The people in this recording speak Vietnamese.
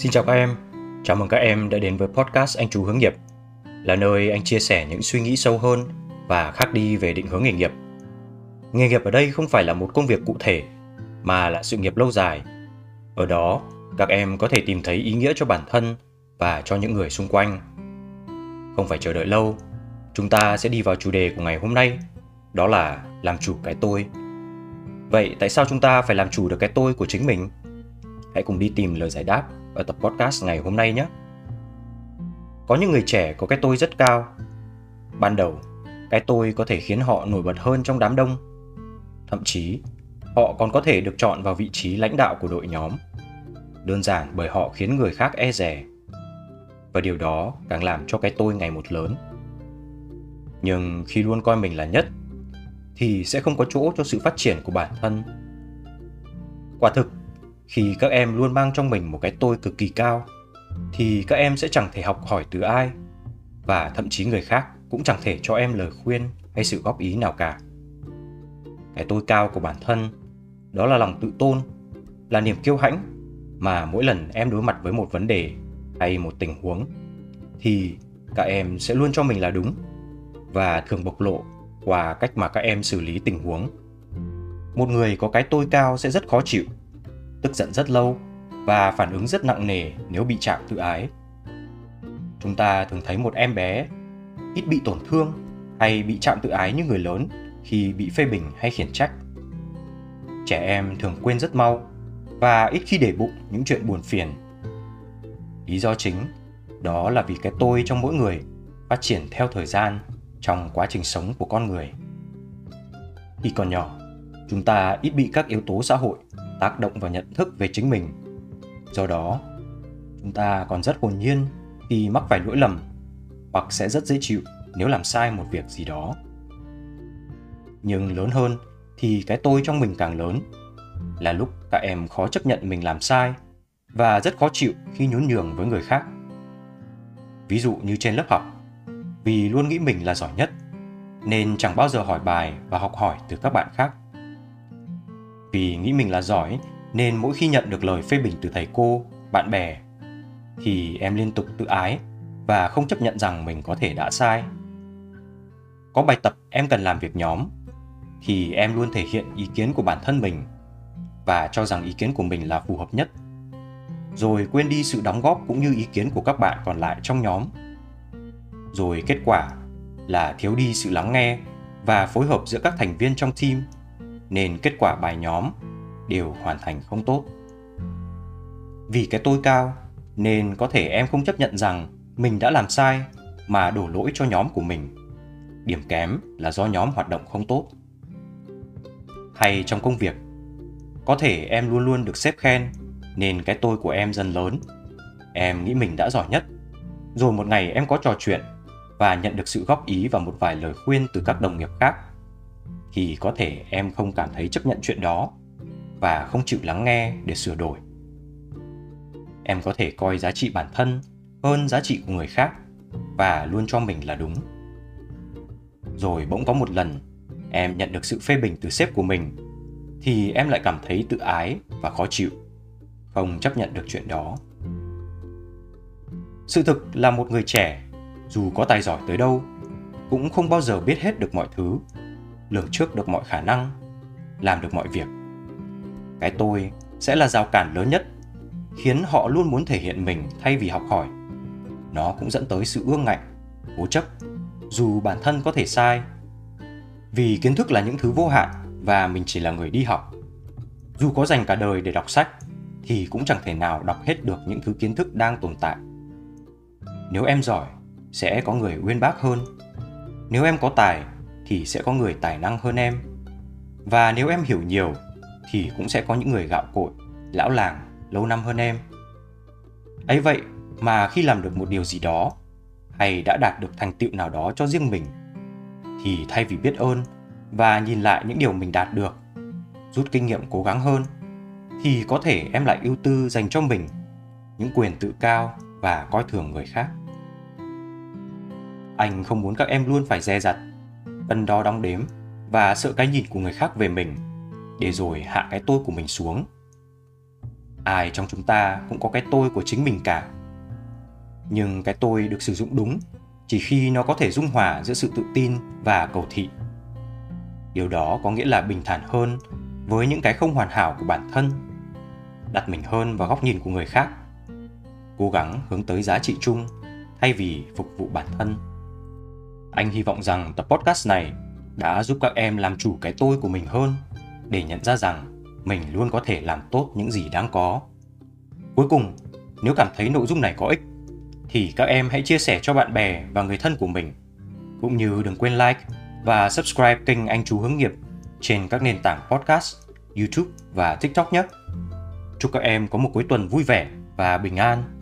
Xin chào các em, chào mừng các em đã đến với podcast Anh Chú Hướng Nghiệp, là nơi anh chia sẻ những suy nghĩ sâu hơn và khác đi về định hướng nghề nghiệp. Nghề nghiệp ở đây không phải là một công việc cụ thể, mà là sự nghiệp lâu dài. Ở đó, các em có thể tìm thấy ý nghĩa cho bản thân và cho những người xung quanh. Không phải chờ đợi lâu, chúng ta sẽ đi vào chủ đề của ngày hôm nay, đó là làm chủ cái tôi. Vậy tại sao chúng ta phải làm chủ được cái tôi của chính mình? Hãy cùng đi tìm lời giải đáp ở tập podcast ngày hôm nay nhé. Có những người trẻ có cái tôi rất cao. Ban đầu, cái tôi có thể khiến họ nổi bật hơn trong đám đông. Thậm chí, họ còn có thể được chọn vào vị trí lãnh đạo của đội nhóm. Đơn giản bởi họ khiến người khác e rè. Và điều đó càng làm cho cái tôi ngày một lớn. Nhưng khi luôn coi mình là nhất thì sẽ không có chỗ cho sự phát triển của bản thân. Quả thực, khi các em luôn mang trong mình một cái tôi cực kỳ cao, thì các em sẽ chẳng thể học hỏi từ ai, và thậm chí người khác cũng chẳng thể cho em lời khuyên hay sự góp ý nào cả. Cái tôi cao của bản thân, đó là lòng tự tôn, là niềm kiêu hãnh mà mỗi lần em đối mặt với một vấn đề hay một tình huống, thì các em sẽ luôn cho mình là đúng và thường bộc lộ qua cách mà các em xử lý tình huống. Một người có cái tôi cao sẽ rất khó chịu tức giận rất lâu và phản ứng rất nặng nề nếu bị chạm tự ái. Chúng ta thường thấy một em bé ít bị tổn thương hay bị chạm tự ái như người lớn khi bị phê bình hay khiển trách. Trẻ em thường quên rất mau và ít khi để bụng những chuyện buồn phiền. Lý do chính đó là vì cái tôi trong mỗi người phát triển theo thời gian trong quá trình sống của con người. Khi còn nhỏ, chúng ta ít bị các yếu tố xã hội tác động vào nhận thức về chính mình. Do đó, chúng ta còn rất hồn nhiên khi mắc phải lỗi lầm hoặc sẽ rất dễ chịu nếu làm sai một việc gì đó. Nhưng lớn hơn thì cái tôi trong mình càng lớn là lúc các em khó chấp nhận mình làm sai và rất khó chịu khi nhún nhường với người khác. Ví dụ như trên lớp học, vì luôn nghĩ mình là giỏi nhất nên chẳng bao giờ hỏi bài và học hỏi từ các bạn khác vì nghĩ mình là giỏi nên mỗi khi nhận được lời phê bình từ thầy cô, bạn bè thì em liên tục tự ái và không chấp nhận rằng mình có thể đã sai. Có bài tập em cần làm việc nhóm thì em luôn thể hiện ý kiến của bản thân mình và cho rằng ý kiến của mình là phù hợp nhất. Rồi quên đi sự đóng góp cũng như ý kiến của các bạn còn lại trong nhóm. Rồi kết quả là thiếu đi sự lắng nghe và phối hợp giữa các thành viên trong team nên kết quả bài nhóm đều hoàn thành không tốt. Vì cái tôi cao nên có thể em không chấp nhận rằng mình đã làm sai mà đổ lỗi cho nhóm của mình. Điểm kém là do nhóm hoạt động không tốt. Hay trong công việc, có thể em luôn luôn được xếp khen nên cái tôi của em dần lớn. Em nghĩ mình đã giỏi nhất. Rồi một ngày em có trò chuyện và nhận được sự góp ý và một vài lời khuyên từ các đồng nghiệp khác thì có thể em không cảm thấy chấp nhận chuyện đó và không chịu lắng nghe để sửa đổi. Em có thể coi giá trị bản thân hơn giá trị của người khác và luôn cho mình là đúng. Rồi bỗng có một lần em nhận được sự phê bình từ sếp của mình thì em lại cảm thấy tự ái và khó chịu, không chấp nhận được chuyện đó. Sự thực là một người trẻ dù có tài giỏi tới đâu cũng không bao giờ biết hết được mọi thứ lường trước được mọi khả năng, làm được mọi việc. Cái tôi sẽ là rào cản lớn nhất, khiến họ luôn muốn thể hiện mình thay vì học hỏi. Nó cũng dẫn tới sự ương ngạnh, cố chấp, dù bản thân có thể sai. Vì kiến thức là những thứ vô hạn và mình chỉ là người đi học. Dù có dành cả đời để đọc sách, thì cũng chẳng thể nào đọc hết được những thứ kiến thức đang tồn tại. Nếu em giỏi, sẽ có người uyên bác hơn. Nếu em có tài thì sẽ có người tài năng hơn em. Và nếu em hiểu nhiều, thì cũng sẽ có những người gạo cội, lão làng, lâu năm hơn em. Ấy vậy mà khi làm được một điều gì đó, hay đã đạt được thành tựu nào đó cho riêng mình, thì thay vì biết ơn và nhìn lại những điều mình đạt được, rút kinh nghiệm cố gắng hơn, thì có thể em lại ưu tư dành cho mình những quyền tự cao và coi thường người khác. Anh không muốn các em luôn phải dè dặt cân đo đong đếm và sợ cái nhìn của người khác về mình. Để rồi hạ cái tôi của mình xuống. Ai trong chúng ta cũng có cái tôi của chính mình cả. Nhưng cái tôi được sử dụng đúng chỉ khi nó có thể dung hòa giữa sự tự tin và cầu thị. Điều đó có nghĩa là bình thản hơn với những cái không hoàn hảo của bản thân, đặt mình hơn vào góc nhìn của người khác, cố gắng hướng tới giá trị chung thay vì phục vụ bản thân anh hy vọng rằng tập podcast này đã giúp các em làm chủ cái tôi của mình hơn để nhận ra rằng mình luôn có thể làm tốt những gì đáng có. Cuối cùng, nếu cảm thấy nội dung này có ích, thì các em hãy chia sẻ cho bạn bè và người thân của mình. Cũng như đừng quên like và subscribe kênh anh chú hướng nghiệp trên các nền tảng podcast, youtube và tiktok nhé. Chúc các em có một cuối tuần vui vẻ và bình an.